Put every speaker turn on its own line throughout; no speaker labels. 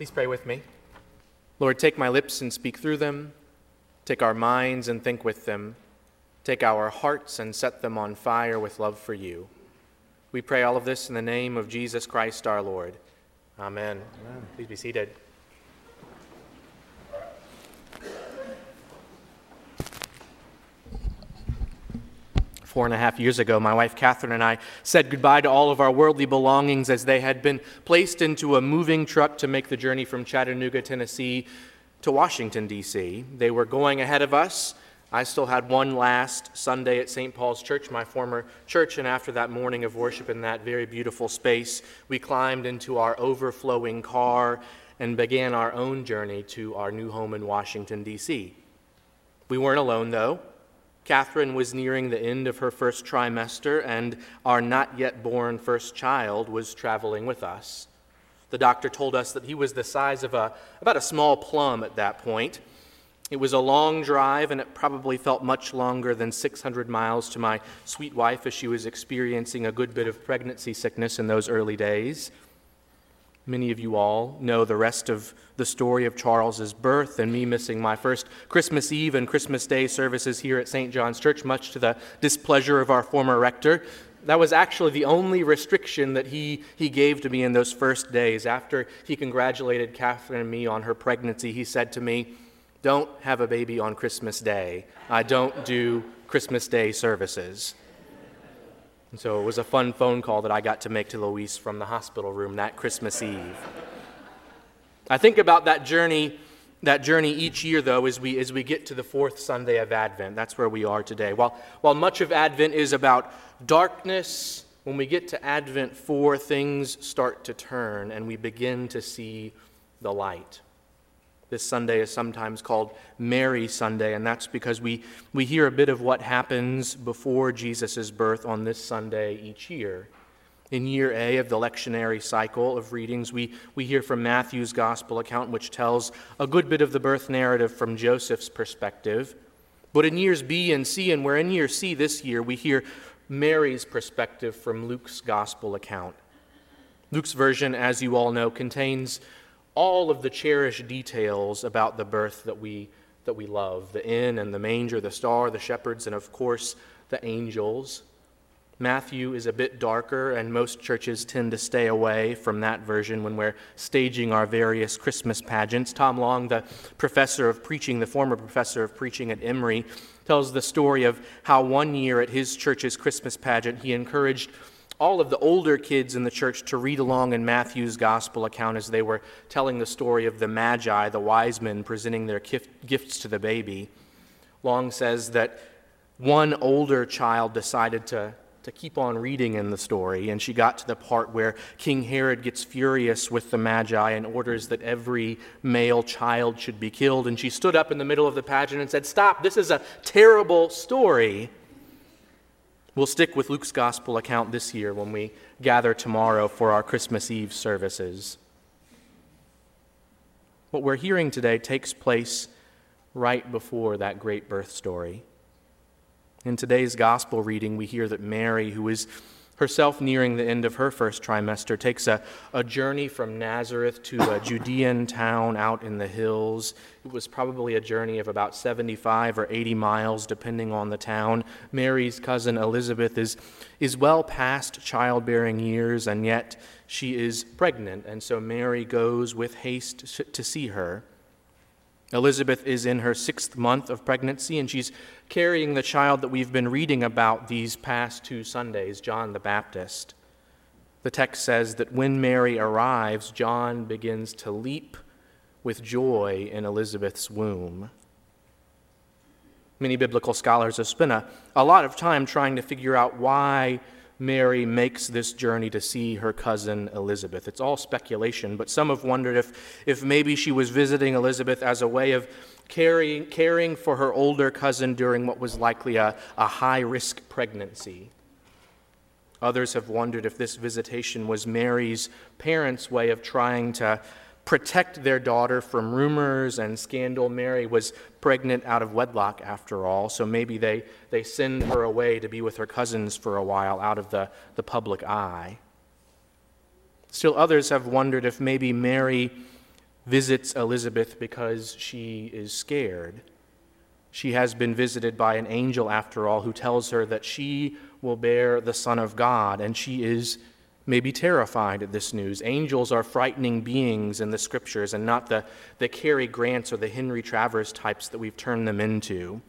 Please pray with me. Lord, take my lips and speak through them. Take our minds and think with them. Take our hearts and set them on fire with love for you. We pray all of this in the name of Jesus Christ our Lord. Amen. Amen. Please be seated. Four and a half years ago, my wife Catherine and I said goodbye to all of our worldly belongings as they had been placed into a moving truck to make the journey from Chattanooga, Tennessee to Washington, D.C. They were going ahead of us. I still had one last Sunday at St. Paul's Church, my former church, and after that morning of worship in that very beautiful space, we climbed into our overflowing car and began our own journey to our new home in Washington, D.C. We weren't alone, though. Catherine was nearing the end of her first trimester, and our not yet born first child was traveling with us. The doctor told us that he was the size of a, about a small plum at that point. It was a long drive, and it probably felt much longer than 600 miles to my sweet wife as she was experiencing a good bit of pregnancy sickness in those early days. Many of you all know the rest of the story of Charles's birth and me missing my first Christmas Eve and Christmas Day services here at St. John's Church, much to the displeasure of our former rector. That was actually the only restriction that he, he gave to me in those first days. After he congratulated Catherine and me on her pregnancy, he said to me, Don't have a baby on Christmas Day. I don't do Christmas Day services. And so it was a fun phone call that I got to make to Louise from the hospital room that Christmas Eve. I think about that journey, that journey each year, though, as we, as we get to the fourth Sunday of Advent. That's where we are today. While, while much of Advent is about darkness, when we get to Advent 4, things start to turn and we begin to see the light. This Sunday is sometimes called Mary Sunday, and that's because we, we hear a bit of what happens before Jesus' birth on this Sunday each year. In year A of the lectionary cycle of readings, we, we hear from Matthew's gospel account, which tells a good bit of the birth narrative from Joseph's perspective. But in years B and C, and we're in year C this year, we hear Mary's perspective from Luke's gospel account. Luke's version, as you all know, contains all of the cherished details about the birth that we, that we love the inn and the manger, the star, the shepherds, and of course the angels. Matthew is a bit darker, and most churches tend to stay away from that version when we're staging our various Christmas pageants. Tom Long, the professor of preaching, the former professor of preaching at Emory, tells the story of how one year at his church's Christmas pageant he encouraged all of the older kids in the church to read along in Matthew's gospel account as they were telling the story of the Magi, the wise men, presenting their gifts to the baby. Long says that one older child decided to, to keep on reading in the story, and she got to the part where King Herod gets furious with the Magi and orders that every male child should be killed. And she stood up in the middle of the pageant and said, Stop, this is a terrible story. We'll stick with Luke's gospel account this year when we gather tomorrow for our Christmas Eve services. What we're hearing today takes place right before that great birth story. In today's gospel reading, we hear that Mary, who is herself nearing the end of her first trimester, takes a, a journey from Nazareth to a Judean town out in the hills. It was probably a journey of about 75 or 80 miles, depending on the town. Mary's cousin Elizabeth is, is well past childbearing years, and yet she is pregnant, and so Mary goes with haste to see her. Elizabeth is in her sixth month of pregnancy, and she's carrying the child that we've been reading about these past two Sundays, John the Baptist. The text says that when Mary arrives, John begins to leap with joy in Elizabeth's womb. Many biblical scholars have spent a, a lot of time trying to figure out why Mary makes this journey to see her cousin Elizabeth. It's all speculation, but some have wondered if, if maybe she was visiting Elizabeth as a way of caring, caring for her older cousin during what was likely a, a high risk pregnancy. Others have wondered if this visitation was Mary's parents' way of trying to protect their daughter from rumors and scandal. Mary was pregnant out of wedlock, after all, so maybe they, they send her away to be with her cousins for a while out of the, the public eye. Still, others have wondered if maybe Mary visits Elizabeth because she is scared. She has been visited by an angel, after all, who tells her that she will bear the Son of God, and she is maybe terrified at this news. Angels are frightening beings in the scriptures and not the, the Cary Grants or the Henry Travers types that we've turned them into.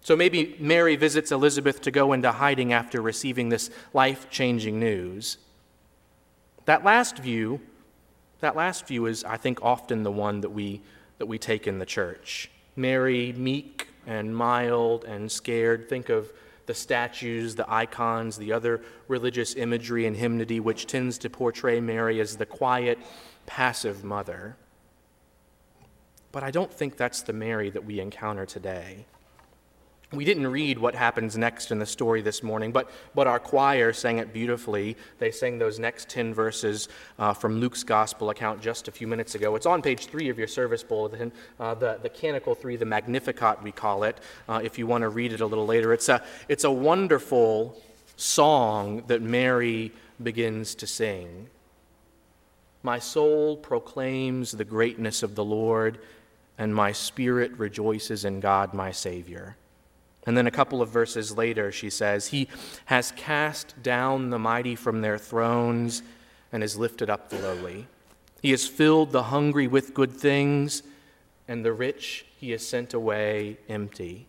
So maybe Mary visits Elizabeth to go into hiding after receiving this life changing news. That last view, that last view is, I think, often the one that we, that we take in the church. Mary, meek and mild and scared. Think of the statues, the icons, the other religious imagery and hymnody, which tends to portray Mary as the quiet, passive mother. But I don't think that's the Mary that we encounter today. We didn't read what happens next in the story this morning, but, but our choir sang it beautifully. They sang those next 10 verses uh, from Luke's gospel account just a few minutes ago. It's on page three of your service bulletin, uh, the, the Canticle 3, the Magnificat, we call it, uh, if you want to read it a little later. It's a, it's a wonderful song that Mary begins to sing. My soul proclaims the greatness of the Lord, and my spirit rejoices in God, my Savior. And then a couple of verses later, she says, He has cast down the mighty from their thrones and has lifted up the lowly. He has filled the hungry with good things, and the rich he has sent away empty.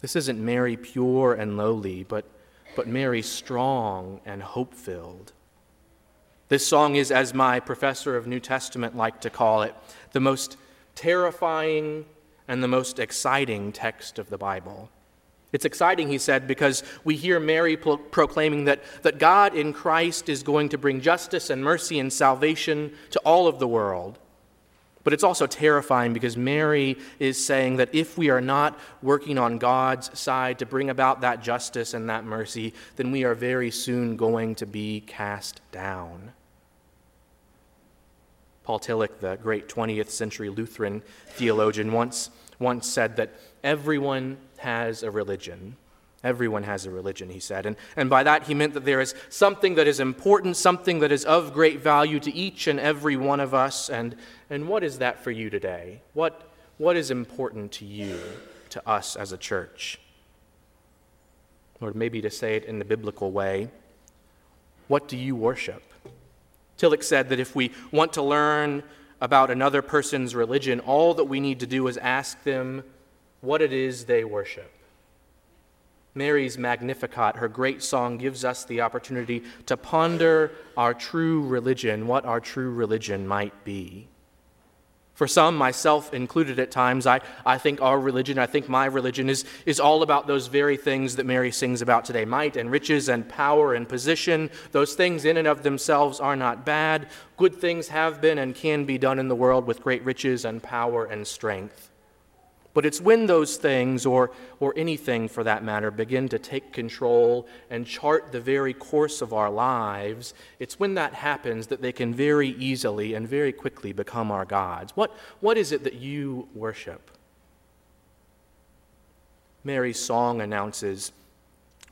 This isn't Mary pure and lowly, but, but Mary strong and hope filled. This song is, as my professor of New Testament liked to call it, the most terrifying and the most exciting text of the Bible. It's exciting, he said, because we hear Mary pro- proclaiming that, that God in Christ is going to bring justice and mercy and salvation to all of the world. But it's also terrifying because Mary is saying that if we are not working on God's side to bring about that justice and that mercy, then we are very soon going to be cast down. Paul Tillich, the great 20th century Lutheran theologian, once, once said that everyone has a religion. Everyone has a religion, he said. And, and by that, he meant that there is something that is important, something that is of great value to each and every one of us. And, and what is that for you today? What, what is important to you, to us as a church? Or maybe to say it in the biblical way, what do you worship? Tillich said that if we want to learn about another person's religion, all that we need to do is ask them what it is they worship. Mary's Magnificat, her great song, gives us the opportunity to ponder our true religion, what our true religion might be. For some, myself included at times, I, I think our religion, I think my religion is, is all about those very things that Mary sings about today might and riches and power and position. Those things in and of themselves are not bad. Good things have been and can be done in the world with great riches and power and strength. But it's when those things, or, or anything for that matter, begin to take control and chart the very course of our lives, it's when that happens that they can very easily and very quickly become our gods. What, what is it that you worship? Mary's song announces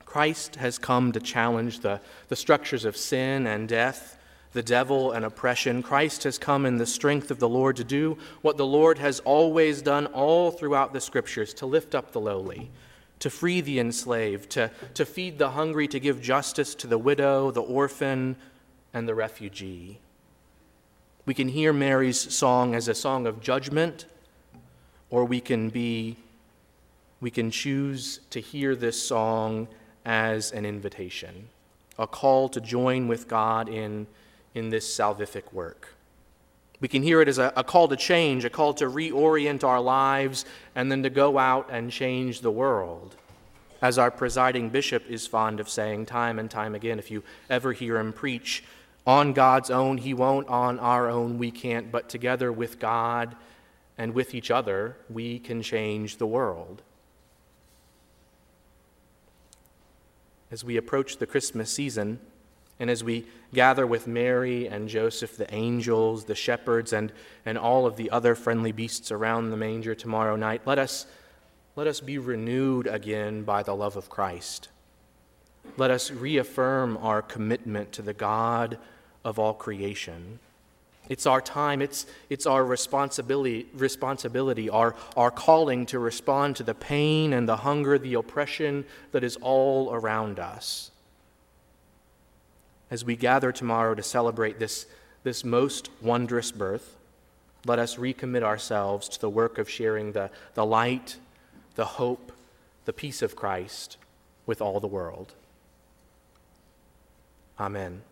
Christ has come to challenge the, the structures of sin and death the devil and oppression. Christ has come in the strength of the Lord to do what the Lord has always done all throughout the scriptures to lift up the lowly, to free the enslaved, to, to feed the hungry, to give justice to the widow, the orphan, and the refugee. We can hear Mary's song as a song of judgment, or we can be we can choose to hear this song as an invitation, a call to join with God in in this salvific work. We can hear it as a, a, call to change, a call to reorient our lives, and then to go out and change the world. As our presiding bishop is fond of saying time and time again, if you ever hear him preach, on God's own, he won't, on our own, we can't, but together with God and with each other, we can change the world. As we approach the Christmas season, and as we gather with Mary and Joseph, the angels, the shepherds, and, and all of the other friendly beasts around the manger tomorrow night, let us, let us be renewed again by the love of Christ. Let us reaffirm our commitment to the God of all creation. It's our time, it's, it's our responsibility, responsibility our, our calling to respond to the pain and the hunger, the oppression that is all around us. As we gather tomorrow to celebrate this, this most wondrous birth, let us recommit ourselves to the work of sharing the, the light, the hope, the peace of Christ with all the world. Amen.